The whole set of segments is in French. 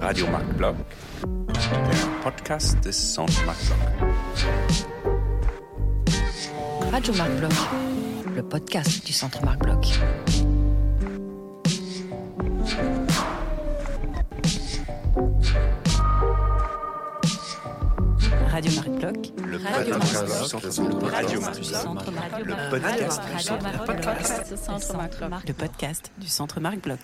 Radio Marc Bloch, der Podcast des Centre Marc Bloch. Radio Marc Bloch, le podcast du Centre Marc Bloch. Le podcast du Radio. Le podcast du Centre Marc Bloch.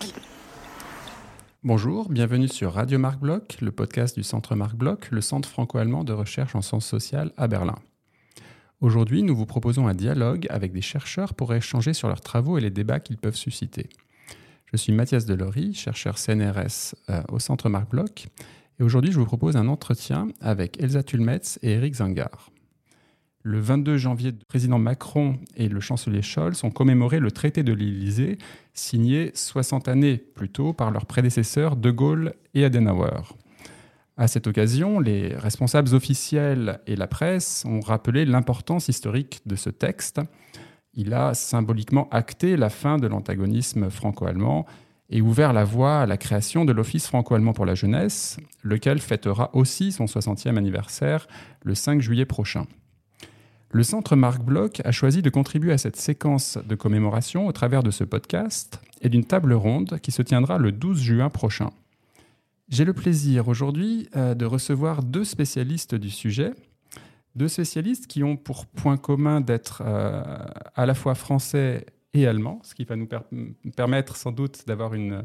Bonjour, bienvenue sur Radio Marc Bloch, le podcast du Centre Marc Bloch, le centre franco-allemand de recherche en sciences sociales à Berlin. Aujourd'hui, nous vous proposons un dialogue avec des chercheurs pour échanger sur leurs travaux et les débats qu'ils peuvent susciter. Je suis Mathias Delory, chercheur CNRS euh, au Centre Marc Bloch, et aujourd'hui, je vous propose un entretien avec Elsa Tulmetz et Eric Zangar. Le 22 janvier, le président Macron et le chancelier Scholz ont commémoré le traité de l'Élysée, signé 60 années plus tôt par leurs prédécesseurs De Gaulle et Adenauer. À cette occasion, les responsables officiels et la presse ont rappelé l'importance historique de ce texte. Il a symboliquement acté la fin de l'antagonisme franco-allemand et ouvert la voie à la création de l'Office franco-allemand pour la jeunesse, lequel fêtera aussi son 60e anniversaire le 5 juillet prochain. Le Centre Marc Bloch a choisi de contribuer à cette séquence de commémoration au travers de ce podcast et d'une table ronde qui se tiendra le 12 juin prochain. J'ai le plaisir aujourd'hui euh, de recevoir deux spécialistes du sujet, deux spécialistes qui ont pour point commun d'être euh, à la fois français et allemand, ce qui va nous per- permettre sans doute d'avoir une,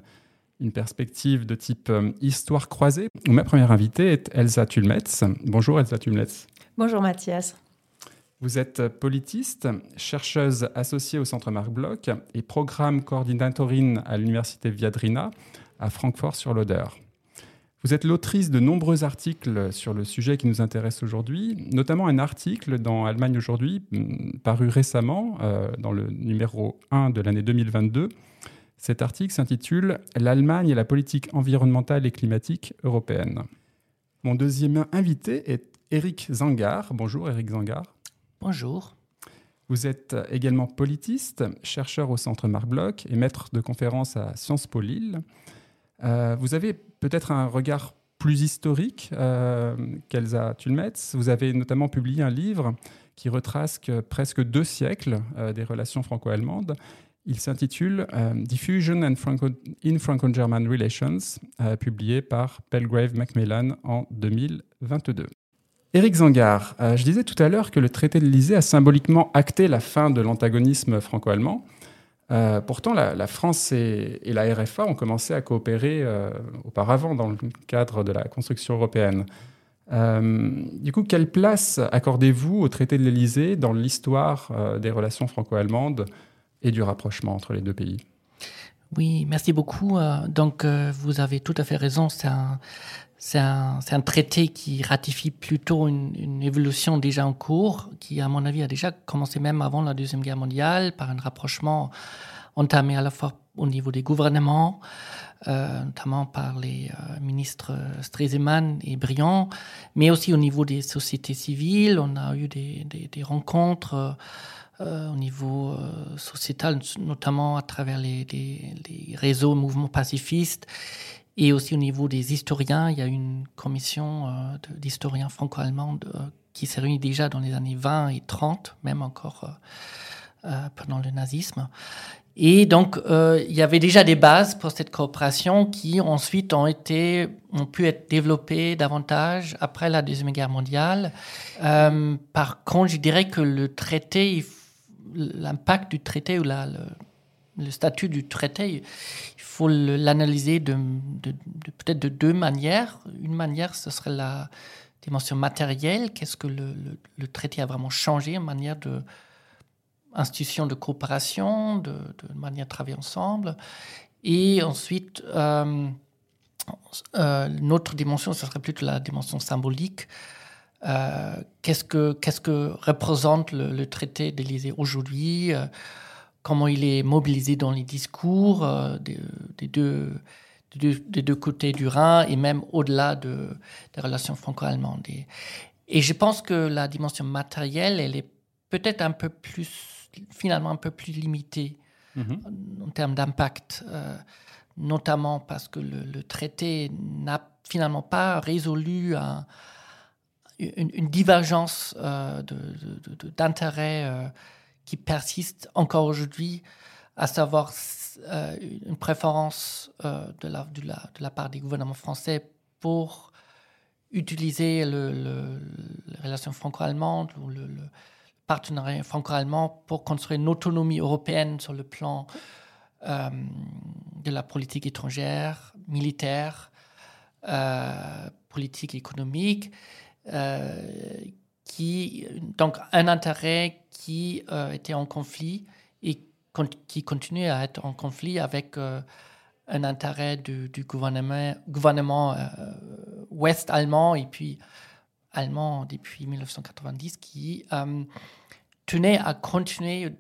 une perspective de type euh, histoire croisée. Ma première invitée est Elsa Tulmetz. Bonjour Elsa Tulmetz. Bonjour Mathias. Vous êtes politiste, chercheuse associée au Centre Marc Bloch et programme coordinatorine à l'Université Viadrina à Francfort-sur-l'Oder. Vous êtes l'autrice de nombreux articles sur le sujet qui nous intéresse aujourd'hui, notamment un article dans Allemagne aujourd'hui, mm, paru récemment euh, dans le numéro 1 de l'année 2022. Cet article s'intitule L'Allemagne et la politique environnementale et climatique européenne. Mon deuxième invité est Eric Zangar. Bonjour Eric Zangar. Bonjour. Vous êtes également politiste, chercheur au Centre Marc Bloch et maître de conférences à Sciences Po Lille. Euh, vous avez peut-être un regard plus historique euh, qu'Elsa Tulmetz. Vous avez notamment publié un livre qui retrace que presque deux siècles euh, des relations franco-allemandes. Il s'intitule euh, Diffusion and in Franco-German Relations, euh, publié par Belgrave Macmillan en 2022. Éric Zangar, euh, je disais tout à l'heure que le traité de l'Élysée a symboliquement acté la fin de l'antagonisme franco-allemand. Euh, pourtant, la, France et, la RFA ont commencé à coopérer euh, auparavant dans le cadre de la construction européenne. Euh, du coup, quelle place accordez-vous au traité de l'Élysée dans l'histoire des relations franco-allemandes et du rapprochement entre les deux pays? Oui, merci beaucoup. Donc, vous avez tout à fait raison. C'est un, c'est un, traité qui ratifie plutôt une, évolution déjà en cours, qui, à mon avis, a déjà commencé même avant la Deuxième Guerre mondiale, par un rapprochement entamé à la fois au niveau des gouvernements, euh, notamment par les euh, ministres Stresemann et Briand, mais aussi au niveau des sociétés civiles. On a eu des, rencontres. euh, au niveau sociétal, notamment à travers les réseaux mouvements pacifistes et aussi au niveau des historiens. Il y a une commission euh, d'historiens franco-allemands qui s'est réunie déjà dans les années 20 et 30, même encore euh, euh, pendant le nazisme. Et donc, il y avait déjà des bases pour cette coopération qui ensuite ont été, ont pu être développées davantage après la deuxième guerre mondiale. Par contre, je dirais que le traité, l'impact du traité ou la, le, le statut du traité, il faut l'analyser de, peut-être de deux manières. Une manière, ce serait la dimension matérielle. Qu'est-ce que le, traité a vraiment changé en manière de de coopération, de, manière de travailler ensemble? Et ensuite, euh, euh, notre dimension, ce serait plutôt la dimension symbolique. Euh, qu'est-ce que représente le, le traité d'Élysée aujourd'hui? Euh, Comment il est mobilisé dans les discours euh, des, des deux des deux, des deux côtés du Rhin et même au-delà de, des relations franco-allemandes. Et, et je pense que la dimension matérielle, elle est peut-être un peu plus, finalement un peu plus limitée mhm. en termes d'impact, notamment parce que le, traité n'a finalement pas résolu une, divergence d'intérêts qui persiste encore aujourd'hui, à savoir une préférence de, la, de, la, la part des gouvernements français pour utiliser le, les relations franco-allemandes ou le, partenariat franco-allemand pour construire une autonomie européenne sur le plan euh, de la politique étrangère, militaire, euh, politique économique, euh, qui donc un intérêt qui était en conflit et qui continue à être en conflit avec un intérêt du, gouvernement, euh, ouest allemand et puis allemand depuis 1990 qui euh, tenait à continuer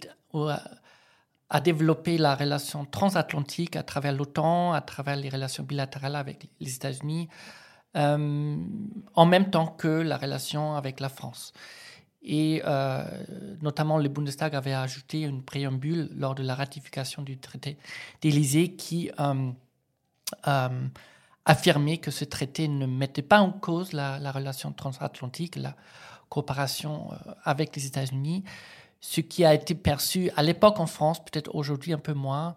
à développer la relation transatlantique à travers l'OTAN, à travers les relations bilatérales avec les États-Unis, euh, en même temps que la relation avec la France. Et euh, notamment, le Bundestag avait ajouté une préambule lors de la ratification du traité d'Élysée qui euh, affirmait que ce traité ne mettait pas en cause la, relation transatlantique, la coopération avec les États-Unis, ce qui a été perçu à l'époque en France, peut-être aujourd'hui un peu moins,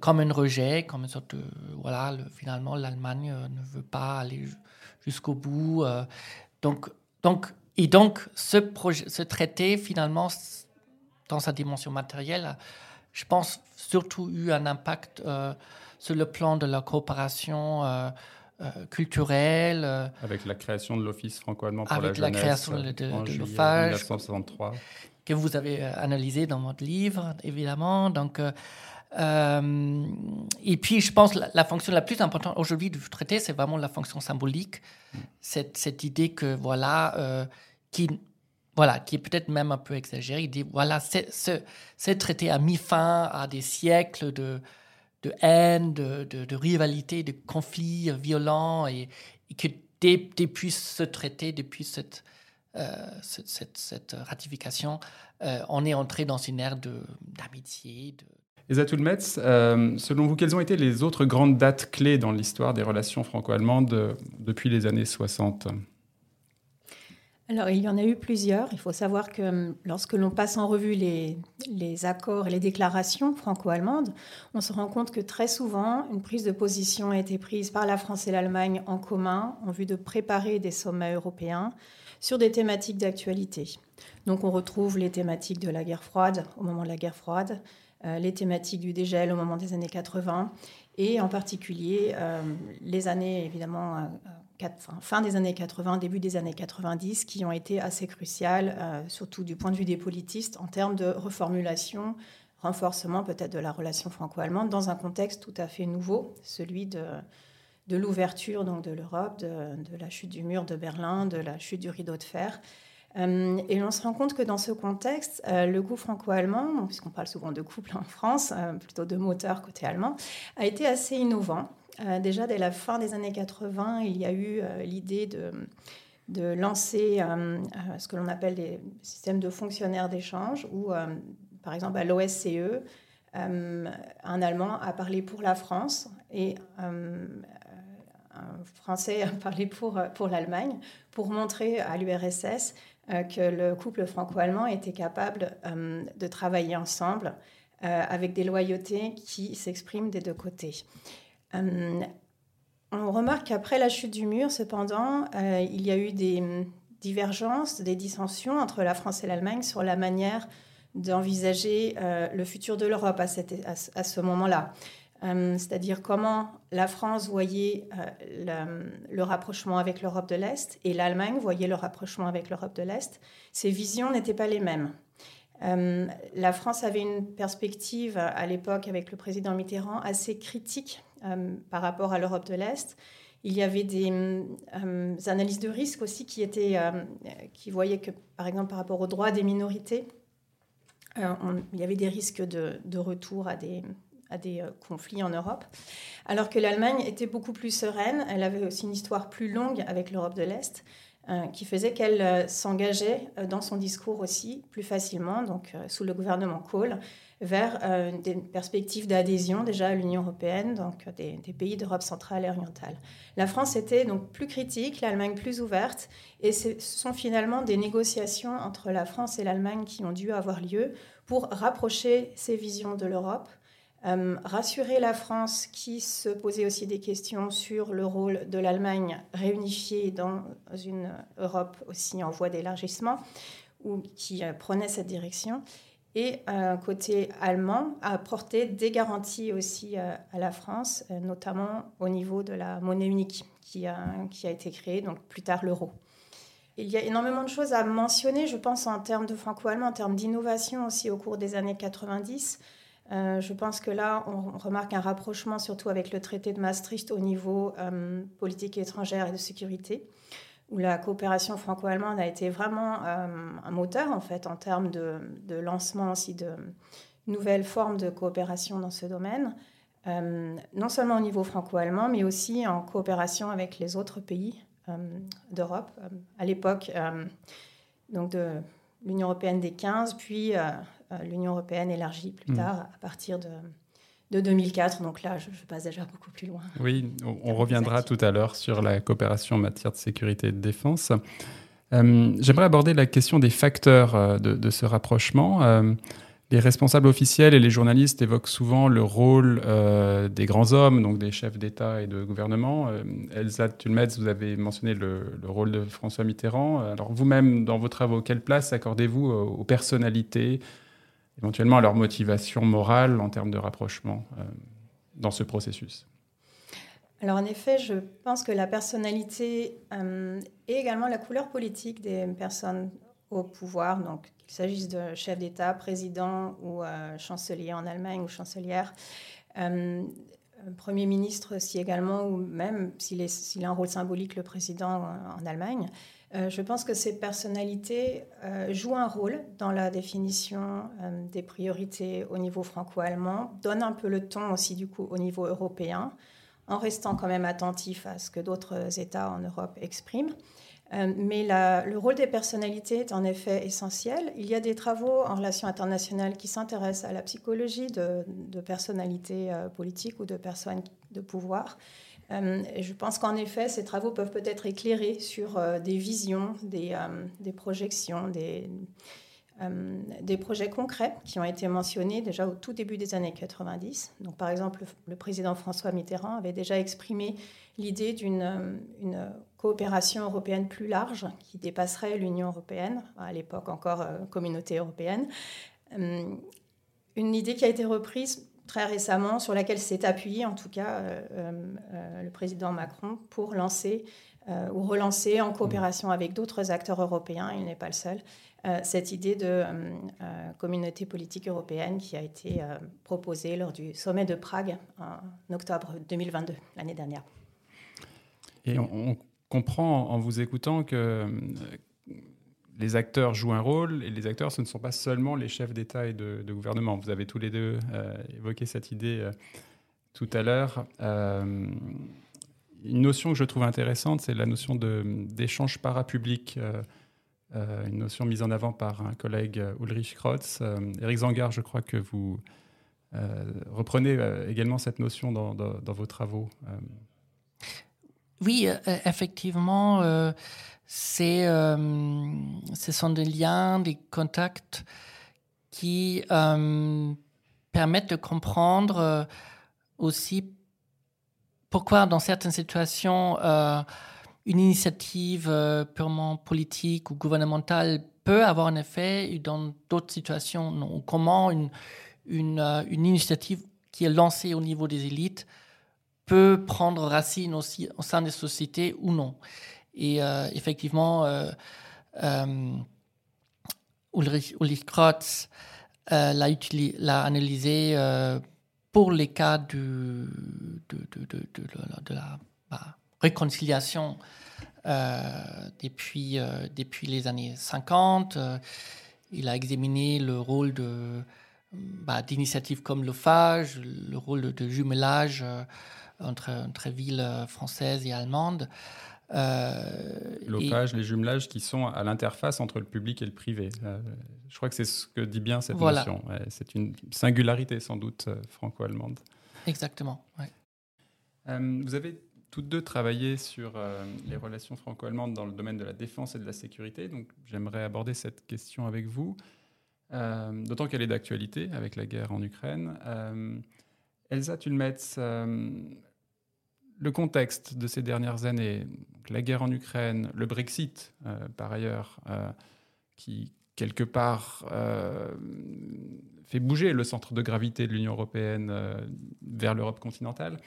comme un rejet, comme une sorte de, voilà, finalement l'Allemagne ne veut pas aller jusqu'au bout. donc, donc et donc, ce, projet, ce traité, finalement, dans sa dimension matérielle, je pense surtout eu un impact euh, sur le plan de la coopération euh, euh, culturelle. avec la création de l'Office franco-allemand pour la jeunesse. Avec la création de, de, en de 1963. Que vous avez analysé dans votre livre, évidemment. Donc, euh, et puis, je pense que la, fonction la plus importante aujourd'hui du traité, c'est vraiment la fonction symbolique. Cette, cette, idée que, voilà, euh, qui, voilà, qui est peut-être même un peu exagérée. Il dit, voilà, ce, ce traité a mis fin à des siècles de, de haine, de, de, rivalité, de conflits violents, et, que depuis ce traité, depuis cette, euh, cette, cette, ratification, on est entré dans une ère d'amitié, de, Esatul Metz, euh, selon vous, quelles ont été les autres grandes dates clés dans l'histoire des relations franco-allemandes euh, depuis les années 60 alors, il y en a eu plusieurs. Il faut savoir que hum, lorsque l'on passe en revue les, les accords et les déclarations franco-allemandes, on se rend compte que très souvent, une prise de position a été prise par la France et l'Allemagne en commun en vue de préparer des sommets européens sur des thématiques d'actualité. Donc, on retrouve les thématiques de la guerre froide au moment de la guerre froide, euh, les thématiques du dégel au moment des années 80 et en particulier euh, les années évidemment euh, fin des années 80, début des années 90 qui ont été assez cruciales, surtout du point de vue des politistes en termes de reformulation, renforcement peut-être de la relation franco-allemande dans un contexte tout à fait nouveau, celui de de l'ouverture donc de l'Europe, de, la chute du mur de Berlin, de la chute du rideau de fer, euh, et on se rend compte que dans ce contexte, euh, le couple franco-allemand, puisqu'on parle souvent de couple en France, euh, plutôt de moteur côté allemand, a été assez innovant. déjà dès la fin des années 80, il y a eu l'idée de, lancer ce que l'on appelle des systèmes de fonctionnaires d'échange, où par exemple à l'OSCE, un Allemand a parlé pour la France et un Français a parlé pour, pour l'Allemagne pour montrer à l'URSS que le couple franco-allemand était capable euh, de travailler ensemble euh, avec des loyautés qui s'expriment des deux côtés. on remarque qu'après la chute du mur, cependant, il y a eu des divergences, des dissensions entre la France et l'Allemagne sur la manière d'envisager le futur de l'Europe à, ce moment-là. Euh, c'est-à-dire comment la France voyait euh, le, rapprochement avec l'Europe de l'Est et l'Allemagne voyait le rapprochement avec l'Europe de l'Est. Ces visions n'étaient pas les mêmes. Euh, la France avait une perspective à l'époque avec le président Mitterrand assez critique par rapport à l'Europe de l'Est. Il y avait des analyses de risque aussi qui, étaient, qui voyaient que, par exemple, par rapport aux droits des minorités, il y avait des risques de, de retour à des, à des euh, conflits en Europe, alors que l'Allemagne était beaucoup plus sereine. Elle avait aussi une histoire plus longue avec l'Europe de l'Est. qui faisait qu'elle s'engageait dans son discours aussi plus facilement, donc sous le gouvernement Kohl, vers des perspectives d'adhésion déjà à l'Union européenne, donc des pays d'Europe centrale et orientale. La France était donc plus critique, l'Allemagne plus ouverte, et ce sont finalement des négociations entre la France et l'Allemagne qui ont dû avoir lieu pour rapprocher ces visions de l'Europe euh, rassurer la France qui se posait aussi des questions sur le rôle de l'Allemagne réunifiée dans une Europe aussi en voie d'élargissement ou qui euh, prenait cette direction. Et euh, côté allemand, apporter des garanties aussi à la France, notamment au niveau de la monnaie unique qui a, qui a été créée, donc plus tard l'euro. Il y a énormément de choses à mentionner, je pense, en termes de franco-allemand, en termes d'innovation aussi au cours des années 90. Euh, je pense que là, on remarque un rapprochement surtout avec le traité de Maastricht au niveau euh, politique étrangère et de sécurité, où la coopération franco-allemande a été vraiment euh, un moteur en fait en termes de, lancement aussi de nouvelles formes de coopération dans ce domaine, non seulement au niveau franco-allemand, mais aussi en coopération avec les autres pays d'Europe. à l'époque, donc de l'Union européenne des 15, puis l'Union européenne élargie plus mm. tard à partir de, de 2004. Donc là, je, passe déjà beaucoup plus loin. Oui, on, reviendra tout à l'heure sur la coopération en matière de sécurité et de défense. Euh, j'aimerais aborder la question des facteurs euh, de, ce rapprochement. les responsables officiels et les journalistes évoquent souvent le rôle des grands hommes, donc des chefs d'État et de gouvernement. Elsa Tulmetz, vous avez mentionné le, le, rôle de François Mitterrand. Alors vous-même, dans vos travaux, quelle place accordez-vous aux personnalités éventuellement leur motivation morale en termes de rapprochement euh, dans ce processus. Alors en effet, je pense que la personnalité euh, et également la couleur politique des personnes au pouvoir, donc qu'il s'agisse de chef d'État, président ou euh, chancelier en Allemagne ou chancelière, Premier ministre si également, ou même s'il, a un rôle symbolique, le président en Allemagne, euh, je pense que ces personnalités euh, jouent un rôle dans la définition euh, des priorités au niveau franco-allemand, donnent un peu le ton aussi du coup au niveau européen, en restant quand même attentif à ce que d'autres États en Europe expriment. mais le rôle des personnalités est en effet essentiel. Il y a des travaux en relations internationales qui s'intéressent à la psychologie de, de personnalités politiques ou de personnes de pouvoir. Euh, je pense qu'en effet, ces travaux peuvent peut-être éclairer sur euh, des visions, des, euh, projections, des, projets concrets qui ont été mentionnés déjà au tout début des années 90. Donc, par exemple, le, président François Mitterrand avait déjà exprimé l'idée d'une une coopération européenne plus large qui dépasserait l'Union européenne, à l'époque encore communauté européenne. une idée qui a été reprise très récemment, sur laquelle s'est appuyé en tout cas euh, euh, le président Macron pour lancer euh, ou relancer en coopération avec d'autres acteurs européens, il n'est pas le seul, cette idée de communauté politique européenne qui a été proposée lors du sommet de Prague en octobre 2022, l'année dernière. Et on, comprend en vous écoutant que les acteurs jouent un rôle et les acteurs, ce ne sont pas seulement les chefs d'État et de, gouvernement. Vous avez tous les deux euh, évoqué cette idée euh, tout à l'heure. Euh, une notion que je trouve intéressante, c'est la notion d'échange parapublic, une notion mise en avant par un collègue Ulrich Krotz. Eric Zangar, je crois que vous reprenez également cette notion dans, dans vos travaux. Oui, effectivement c'est, euh, ce sont des liens, des contacts qui euh, permettent de comprendre euh, aussi pourquoi dans certaines situations une initiative purement politique ou gouvernementale peut avoir un effet et dans d'autres situations non. Comment une, une, une, initiative qui est lancée au niveau des élites peut prendre racine aussi au sein des sociétés ou non. Et euh, effectivement, euh, euh, Ulrich, Ulrich Krotz l'a analysé pour les cas de, de, la bah, réconciliation depuis, les années 50. il a examiné le rôle de, bah, d'initiatives comme le FAGE, le rôle de, jumelage entre, entre villes françaises et allemandes. L'ophage, les jumelages qui sont à l'interface entre le public et le privé. je crois que c'est ce que dit bien cette Voilà. notion. Ouais, c'est une singularité sans doute euh, franco-allemande. Exactement. ouais. Euh, vous avez toutes deux travaillé sur euh, les relations franco-allemandes dans le domaine de la défense et de la sécurité. Donc j'aimerais aborder cette question avec vous, euh, d'autant qu'elle est d'actualité avec la guerre en Ukraine. Euh, Elsa Tulmetz, euh, le contexte de ces dernières années, la guerre en Ukraine, le Brexit euh, par ailleurs, euh, qui quelque part euh, fait bouger le centre de gravité de l'Union européenne vers l'Europe continentale.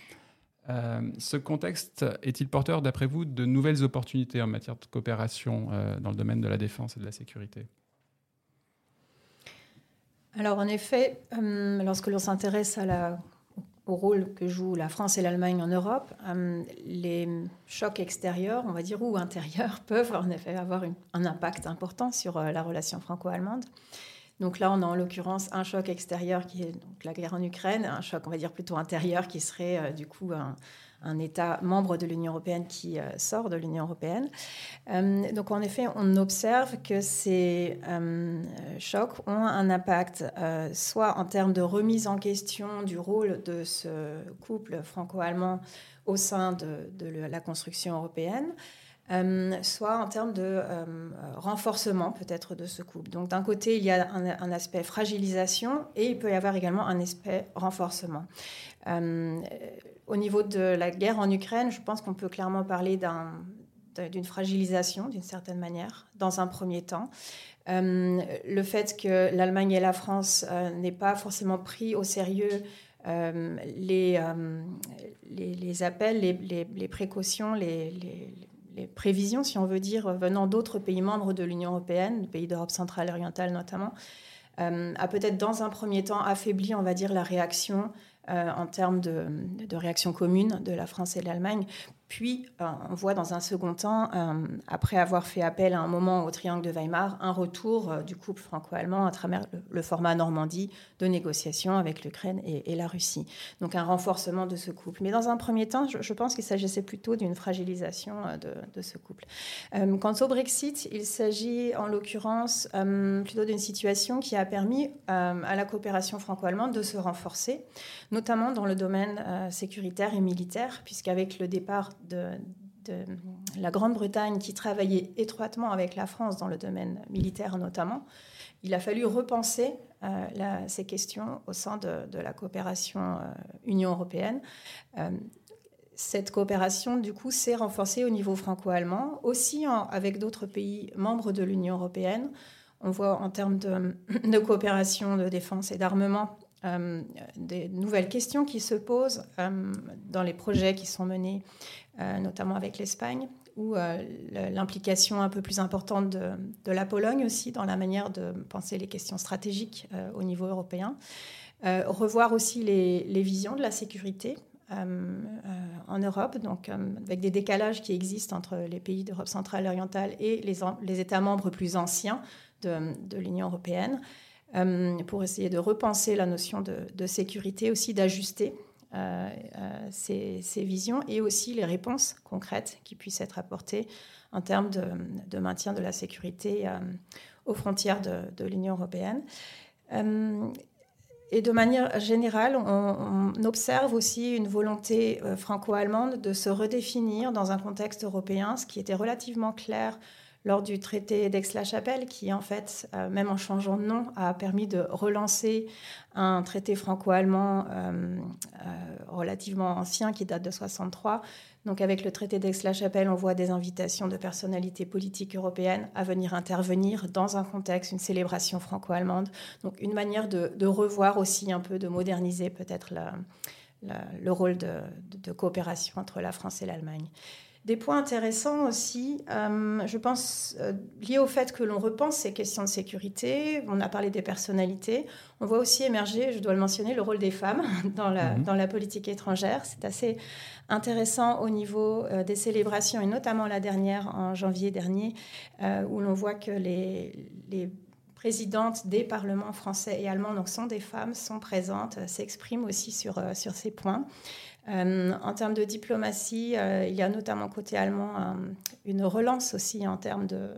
Ce contexte est-il porteur, d'après vous, de nouvelles opportunités en matière de coopération dans le domaine de la défense et de la sécurité? Alors en effet, lorsque l'on s'intéresse à la- au rôle que jouent la France et l'Allemagne en Europe, euh, les chocs extérieurs, on va dire, ou intérieurs, peuvent en effet avoir un impact important sur euh, la relation franco-allemande. Donc là, on a en l'occurrence un choc extérieur qui est la guerre en Ukraine, un choc, on va dire, plutôt intérieur qui serait euh, du coup un, État membre de l'Union européenne qui euh, sort de l'Union européenne. Euh, donc en effet, on observe que ces chocs ont un impact soit en termes de remise en question du rôle de ce couple franco-allemand au sein de, la construction européenne, soit en termes de euh, renforcement peut-être de ce couple. Donc d'un côté, il y a un, aspect fragilisation et il peut y avoir également un aspect renforcement. Euh, au niveau de la guerre en Ukraine, je pense qu'on peut clairement parler d'une fragilisation d'une certaine manière, dans un premier temps. Euh, le fait que l'Allemagne et la France euh, n'aient pas forcément pris au sérieux euh, les, euh, les, appels, les, les- les précautions, les, les- prévisions, si on veut dire, venant d'autres pays membres de l'Union européenne, pays d'Europe centrale et orientale notamment, euh, a peut-être dans un premier temps affaibli, on va dire, la réaction euh, en termes de réaction commune de la France et de l'Allemagne. Puis, euh, on voit dans un second temps, euh, après avoir fait appel à un moment au triangle de Weimar, un retour euh, du couple franco-allemand à travers le, format Normandie de négociations avec l'Ukraine et, la Russie. Donc, un renforcement de ce couple. Mais dans un premier temps, je, pense qu'il s'agissait plutôt d'une fragilisation de, ce couple. Quant au Brexit, il s'agit en l'occurrence plutôt d'une situation qui a permis à la coopération franco-allemande de se renforcer, notamment dans le domaine sécuritaire et militaire, puisqu'avec le départ de, la Grande-Bretagne qui travaillait étroitement avec la France dans le domaine militaire notamment, il a fallu repenser euh, ces questions au sein de, la coopération euh, Union européenne. Euh, cette coopération, du coup, s'est renforcée au niveau franco-allemand, aussi avec d'autres pays membres de l'Union européenne. On voit en termes de coopération de défense et d'armement euh, des nouvelles questions qui se posent euh, dans les projets qui sont menés, euh, notamment avec l'Espagne, ou l'implication un peu plus importante de, la Pologne aussi dans la manière de penser les questions stratégiques au niveau européen. Revoir aussi les, visions de la sécurité en Europe, donc avec des décalages qui existent entre les pays d'Europe centrale et orientale et les, États membres plus anciens de, l'Union européenne, pour essayer de repenser la notion de, sécurité, aussi d'ajuster euh, euh, ces, visions et aussi les réponses concrètes qui puissent être apportées en termes de, maintien de la sécurité euh, aux frontières de, l'Union européenne. Euh, et de manière générale, on, observe aussi une volonté euh, franco-allemande de se redéfinir dans un contexte européen, ce qui était relativement clair lors du traité d'Aix-la-Chapelle, qui en fait, euh, même en changeant de nom, a permis de relancer un traité franco-allemand euh, euh, relativement ancien qui date de 63. Donc avec le traité d'Aix-la-Chapelle, on voit des invitations de personnalités politiques européennes à venir intervenir dans un contexte, une célébration franco-allemande. Donc une manière de, revoir aussi un peu, de moderniser peut-être le rôle de coopération entre la France et l'Allemagne. Des points intéressants aussi, euh, je pense, euh, liés au fait que l'on repense ces questions de sécurité. On a parlé des personnalités. On voit aussi émerger, je dois le mentionner, le rôle des femmes dans la, mmh. dans la politique étrangère. C'est assez intéressant au niveau euh, des célébrations, et notamment la dernière en janvier dernier, euh, où l'on voit que les, les présidentes des parlements français et allemands, donc sont des femmes, sont présentes, s'expriment aussi sur, sur ces points. En termes de diplomatie, il y a notamment côté allemand une relance aussi en termes de,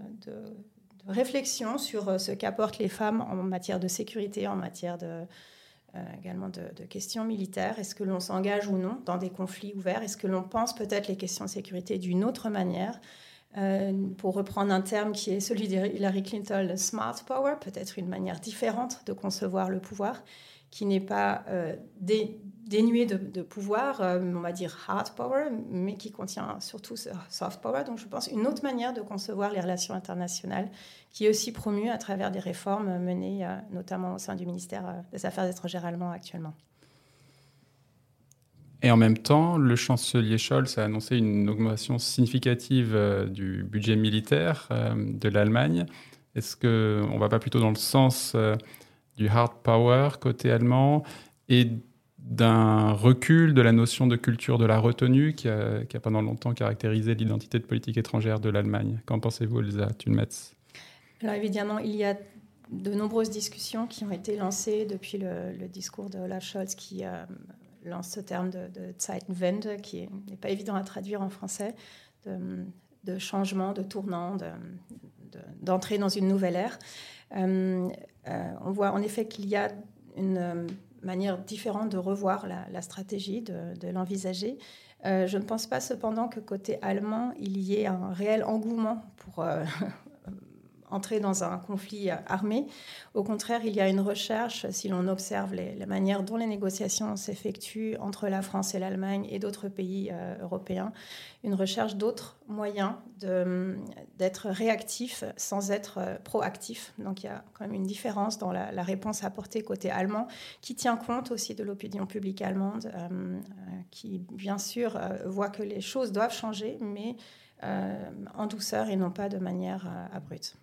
réflexion sur ce qu'apportent les femmes en matière de sécurité, en matière également de, questions militaires. Est-ce que l'on s'engage ou non dans des conflits ouverts? Est-ce que l'on pense peut-être les questions de sécurité d'une autre manière? Euh, pour reprendre un terme qui est celui d'Hillary Clinton, le smart power, peut-être une manière différente de concevoir le pouvoir, qui n'est pas euh, dénué de, pouvoir, euh, on va dire hard power, mais qui contient surtout soft power. Donc je pense une autre manière de concevoir les relations internationales, qui est aussi promue à travers des réformes menées notamment au sein du ministère des Affaires étrangères allemand actuellement. Et en même temps, le chancelier Scholz a annoncé une augmentation significative euh, du budget militaire euh, de l'Allemagne. Est-ce qu'on ne va pas plutôt dans le sens euh, du hard power côté allemand et d'un recul de la notion de culture de la retenue qui a, pendant longtemps caractérisé l'identité de politique étrangère de l'Allemagne Qu'en pensez-vous, Elsa Thunmetz? Alors évidemment, il y a de nombreuses discussions qui ont été lancées depuis le, discours de Olaf Scholz qui lance ce terme de, de Zeitenwende, qui n'est pas évident à traduire en français, de, changement, de tournant, d'entrée dans une nouvelle ère. Euh, euh, on voit en effet qu'il y a une euh, manière différente de revoir la, stratégie, de, l'envisager. je ne pense pas cependant que côté allemand, il y ait un réel engouement pour entrer dans un conflit armé. Au contraire, il y a une recherche, si l'on observe la manière dont les négociations s'effectuent entre la France et l'Allemagne et d'autres pays euh, européens, une recherche d'autres moyens d'être réactif sans être euh, proactif. Donc il y a quand même une différence dans la, réponse apportée côté allemand, qui tient compte aussi de l'opinion publique allemande, euh, qui bien sûr voit que les choses doivent changer, mais en douceur et non pas de manière abrupte.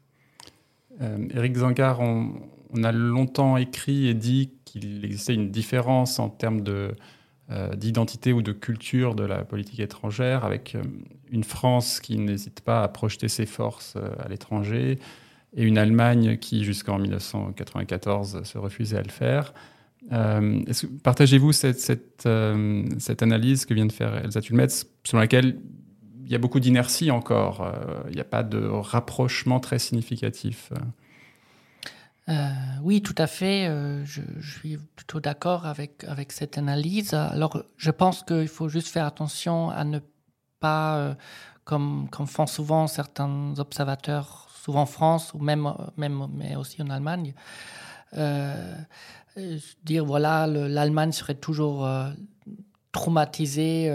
Eric euh, Zangar, on, a longtemps écrit et dit qu'il existait une différence en termes euh, d'identité ou de culture de la politique étrangère, avec euh, une France qui n'hésite pas à projeter ses forces à l'étranger et une Allemagne qui, jusqu'en 1994, se refusait à le faire. partagez-vous cette, cette, analyse que vient de faire Elsa Tulmetz, selon laquelle y a beaucoup d'inertie encore. Euh, il n'y a pas de rapprochement très significatif. Euh, oui, tout à fait. Euh, je, suis plutôt d'accord avec, cette analyse. Alors, je pense qu'il faut juste faire attention à ne pas, comme, comme font souvent certains observateurs, souvent en France ou même, même mais aussi en Allemagne, dire voilà, l'Allemagne serait toujours traumatisée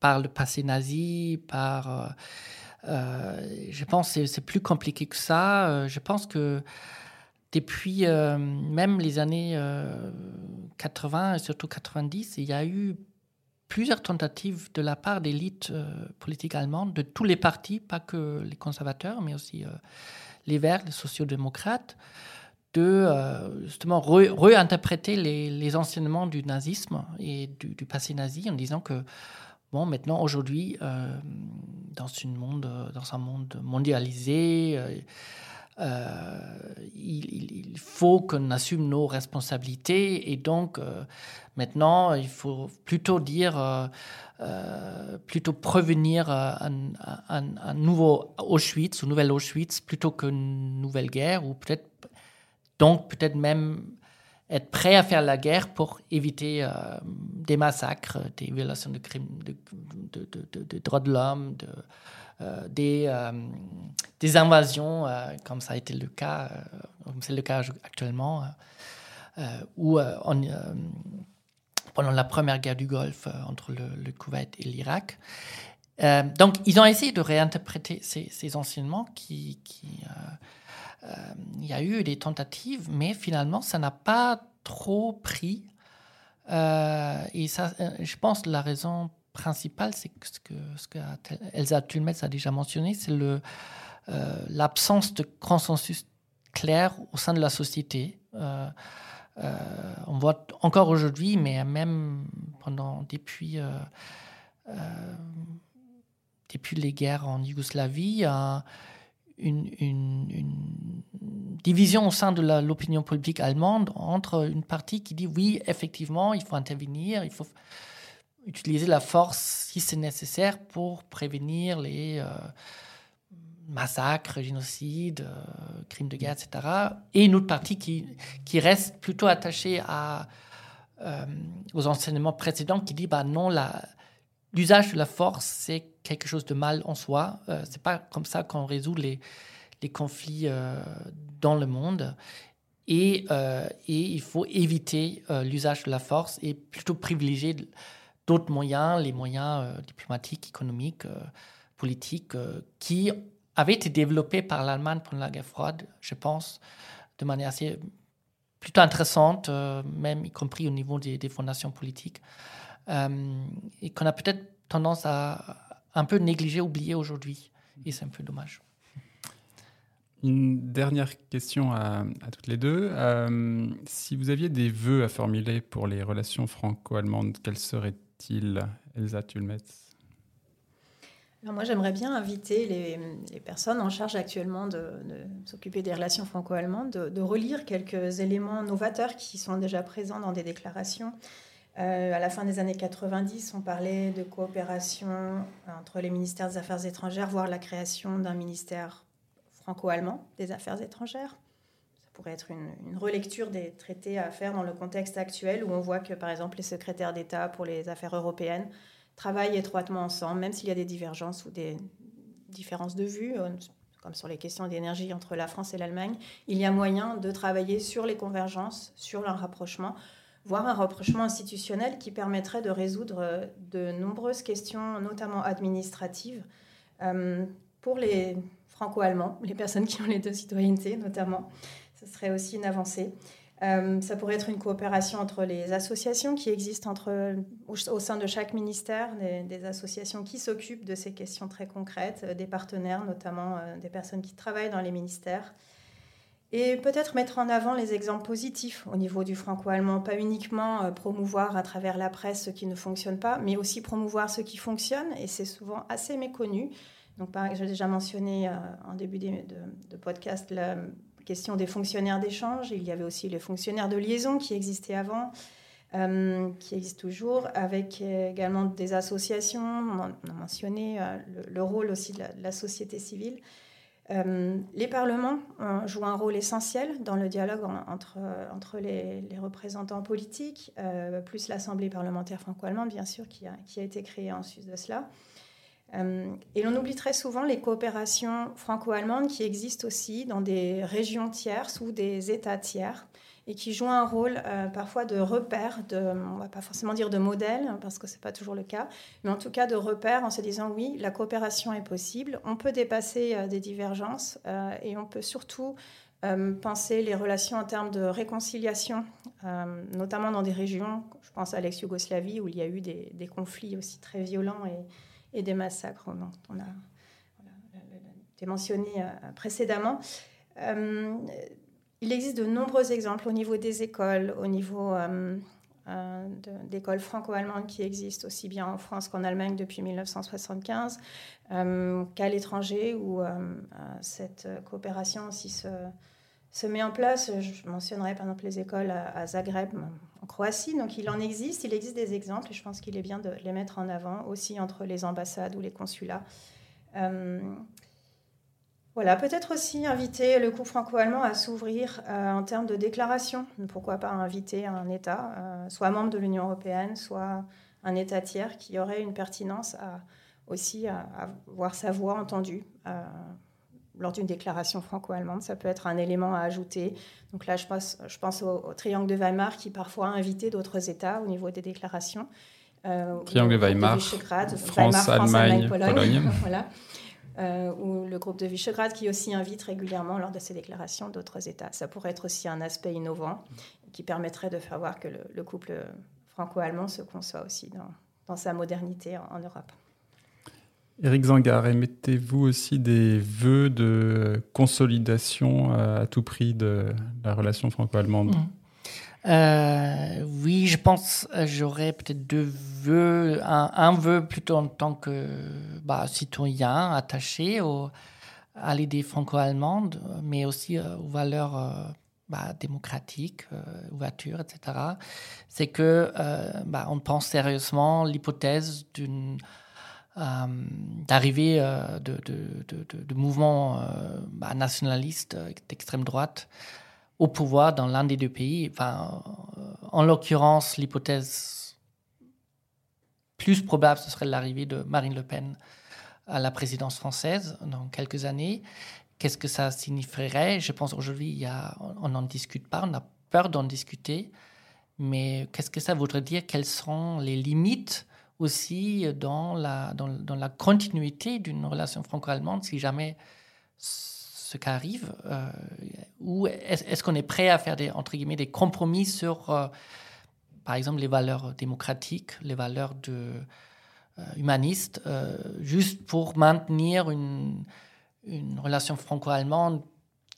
par le passé nazi, par... Euh, euh, je pense que c'est plus compliqué que ça. Euh, je pense que depuis même les années 80 et surtout 90, il y a eu plusieurs tentatives de la part d'élites politiques allemandes, de tous les partis, pas que les conservateurs, mais aussi les Verts, les sociodémocrates, de justement réinterpréter les, les, enseignements du nazisme et du, passé nazi en disant que Bon, maintenant, aujourd'hui, euh, dans, un monde mondialisé, euh, euh, il, faut qu'on assume nos responsabilités et donc maintenant, il faut plutôt dire, plutôt prévenir un, un, nouveau Auschwitz, une nouvelle Auschwitz, plutôt qu'une nouvelle guerre ou peut-être donc peut-être même être prêt à faire la guerre pour éviter euh, des massacres, des violations de crimes, de, droits de l'homme, euh, des, euh, des invasions, comme ça a été le cas, comme c'est le cas actuellement, où pendant la première guerre du Golfe entre le, le Koweït et l'Irak. donc, ils ont essayé de réinterpréter ces, enseignements qui, il y a eu des tentatives, mais finalement, ça n'a pas trop pris. Euh, et ça, euh, je pense que la raison principale, c'est ce que, ce que Elsa Tulmetz a déjà mentionné, c'est le, l'absence de consensus clair au sein de la société. on voit encore aujourd'hui, mais même pendant depuis depuis les guerres en Yougoslavie, une, division au sein de l'opinion politique allemande entre une partie qui dit oui, effectivement, il faut intervenir, il faut utiliser la force si c'est nécessaire pour prévenir les euh, massacres, génocides, euh, crimes de guerre, etc. Et une autre partie qui, qui reste plutôt attachée à, euh, aux enseignements précédents qui dit bah non, l'usage de la force, c'est quelque chose de mal en soi. Ce c'est pas comme ça qu'on résout les, conflits dans le monde. Et, et, il faut éviter l'usage de la force et plutôt privilégier d'autres moyens, les moyens euh, diplomatiques, économiques, euh, politiques, euh, qui avaient été développés par l'Allemagne pendant la guerre froide, je pense, de manière assez plutôt intéressante, même y compris au niveau des, fondations politiques, et qu'on a peut-être tendance à un peu négliger, oublier aujourd'hui. Et c'est un peu dommage. Une dernière question à, à toutes les deux. si vous aviez des vœux à formuler pour les relations franco-allemandes, quels seraient il Elsa Tulmetz? Moi, j'aimerais bien inviter les, personnes en charge actuellement de, s'occuper des relations franco-allemandes de, relire quelques éléments novateurs qui sont déjà présents dans des déclarations. Euh, à la fin des années 90, on parlait de coopération entre les ministères des Affaires étrangères, voire la création d'un ministère franco-allemand des Affaires étrangères pourrait être une, relecture des traités à faire dans le contexte actuel où on voit que, par exemple, les secrétaires d'État pour les affaires européennes travaillent étroitement ensemble, même s'il y a des divergences ou des différences de vue, euh, comme sur les questions d'énergie entre la France et l'Allemagne. Il y a moyen de travailler sur les convergences, sur leur rapprochement, voire un rapprochement institutionnel qui permettrait de résoudre euh, de nombreuses questions, notamment administratives, euh, pour les franco-allemands, les personnes qui ont les deux citoyennetés notamment ce serait aussi une avancée. Euh, ça pourrait être une coopération entre les associations qui existent entre, au, sein de chaque ministère, des, associations qui s'occupent de ces questions très concrètes, des partenaires, notamment des personnes qui travaillent dans les ministères. Et peut-être mettre en avant les exemples positifs au niveau du franco-allemand, pas uniquement promouvoir à travers la presse ce qui ne fonctionne pas, mais aussi promouvoir ce qui fonctionne, et c'est souvent assez méconnu. Donc, j'ai déjà mentionné en début de, podcast la, question des fonctionnaires d'échange. Il y avait aussi les fonctionnaires de liaison qui existaient avant, euh, qui existent toujours, avec également des associations. On a mentionné euh, le, rôle aussi de la, société civile. Euh, les parlements jouent un rôle essentiel dans le dialogue entre, les, représentants politiques, plus l'Assemblée parlementaire franco-allemande, bien sûr, qui a, qui a, été créée en sus de cela. Euh, et l'on oublie très souvent les coopérations franco-allemandes qui existent aussi dans des régions tierces ou des États tiers et qui jouent un rôle euh, parfois de repère, de, on ne va pas forcément dire de modèle, hein, parce que ce n'est pas toujours le cas, mais en tout cas de repère en se disant oui, la coopération est possible, on peut dépasser euh, des divergences et on peut surtout penser les relations en termes de réconciliation, notamment dans des régions, je pense à l'ex-Yougoslavie, où il y a eu des, conflits aussi très violents et, des massacres dont on a été mentionné euh, précédemment. Euh, il existe de nombreux exemples au niveau des écoles, au niveau euh, d'écoles franco-allemandes qui existent aussi bien en France qu'en Allemagne depuis 1975, qu'à l'étranger où cette coopération aussi se, se met en place. Je mentionnerai par exemple les écoles à, Zagreb, en Croatie. Donc il en existe, il existe des exemples et je pense qu'il est bien de les mettre en avant aussi entre les ambassades ou les consulats. Euh, voilà, peut-être aussi inviter le couple franco-allemand à s'ouvrir euh, en termes de déclaration. Pourquoi pas inviter un État, euh, soit membre de l'Union européenne, soit un État tiers, qui aurait une pertinence à, aussi à, à voir sa voix entendue lors d'une déclaration franco-allemande. Ça peut être un élément à ajouter. Donc là, je pense, je pense au, triangle de Weimar qui parfois a invité d'autres États au niveau des déclarations. Euh, triangle de Weimar, France, Allemagne, Pologne. voilà. Euh, ou le groupe de Visegrad qui aussi invite régulièrement lors de ces déclarations d'autres États. Ça pourrait être aussi un aspect innovant qui permettrait de faire voir que le, couple franco-allemand se conçoit aussi dans, dans sa modernité en Europe. Éric Zangar, émettez-vous aussi des vœux de consolidation euh, à tout prix de la relation franco-allemande? Mmh. Euh, Oui, je pense euh, j'aurais peut-être deux vœux. Un, vœu plutôt en tant que bah, citoyen attaché à l'idée franco-allemande, mais aussi aux valeurs bah, démocratiques, ouverture, etc. C'est que bah, on pense sérieusement l'hypothèse d'une d'arrivée de, de, de, mouvements bah, nationalistes d'extrême droite au pouvoir dans l'un des deux pays. Enfin, en l'occurrence, l'hypothèse plus probable, ce serait l'arrivée de Marine Le Pen à la présidence française dans quelques années. Qu'est-ce que ça signifierait? Je pense aujourd'hui, on n'en discute pas, on a peur d'en discuter. Mais qu'est-ce que ça voudrait dire? Quelles seront les limites aussi dans la continuité d'une relation franco-allemande si jamais ce qui arrive euh, Ou est-ce qu'on est prêt à faire des, entre guillemets, des compromis sur, euh, par exemple, les valeurs démocratiques, les valeurs de, euh, humanistes, juste pour maintenir une, une relation franco-allemande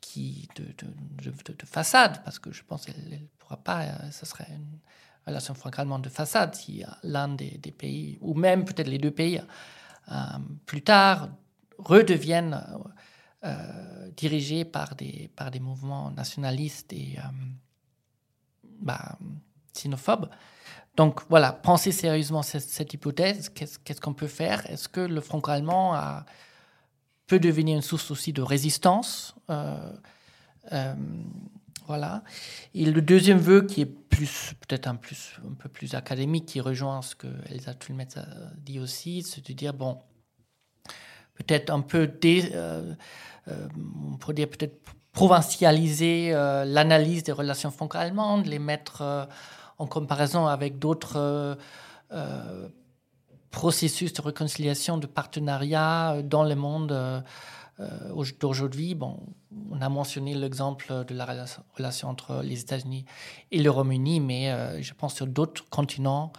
qui de, de, de, façade, parce que je pense qu'elle ne pourra pas, ce serait une relation franco-allemande de façade si l'un des, pays, ou même peut-être les deux pays, plus tard, redeviennent euh, dirigés par des, par des mouvements nationalistes et euh, bah, xénophobes. Donc voilà, pensez sérieusement cette, cette hypothèse. Qu'est-ce qu'on peut faire? Est-ce que le franco-allemand peut devenir une source aussi de résistance? Euh, voilà. Et le deuxième vœu, qui est plus peut-être un, un peu plus académique, qui rejoint ce que Elsa Tulmetz a dit aussi, c'est de dire, bon, peut-être un peu, euh, euh, on pourrait dire peut-être provincialiser euh, l'analyse des relations franco-allemandes, les mettre en comparaison avec d'autres processus de réconciliation, de partenariat dans le monde d'aujourd'hui. Bon, on a mentionné l'exemple de la relation entre les États-Unis et le Royaume-Uni, mais je pense sur d'autres continents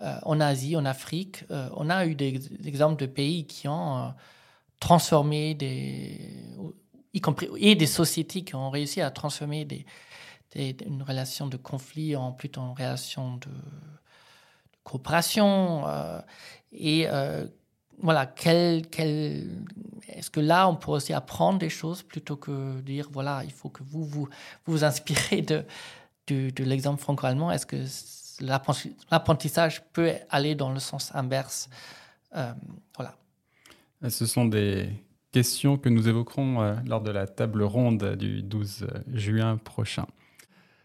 en Asie, en Afrique, euh, on a eu des, exemples de pays qui ont euh, transformé des, y compris, et des sociétés qui ont réussi à transformer des, une relation de conflit en plutôt une relation de, coopération. et voilà, quel, quel, est-ce que là, on peut aussi apprendre des choses plutôt que dire, voilà, il faut que vous vous, vous, inspirez de, de, de l'exemple franco-allemand? Est-ce que l'apprentissage peut aller dans le sens inverse. Euh, voilà. Ce sont des questions que nous évoquerons euh, lors de la table ronde du 12 juin prochain.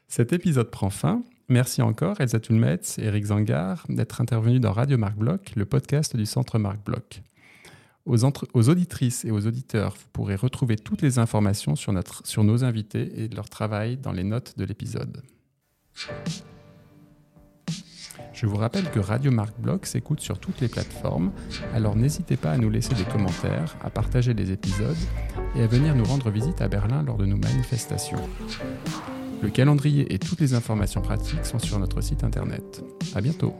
Cet épisode prend fin. Merci encore Elsa Tulmetz et Eric Zangar d'être intervenus dans Radio Marc Bloch, le podcast du Centre Marc Bloch. Aux, auditrices et aux auditeurs, vous pourrez retrouver toutes les informations sur, sur nos invités et leur travail dans les notes de l'épisode. Je vous rappelle que Radio Marc Bloch s'écoute sur toutes les plateformes, alors n'hésitez pas à nous laisser des commentaires, à partager les épisodes et à venir nous rendre visite à Berlin lors de nos manifestations. Le calendrier et toutes les informations pratiques sont sur notre site internet. À bientôt.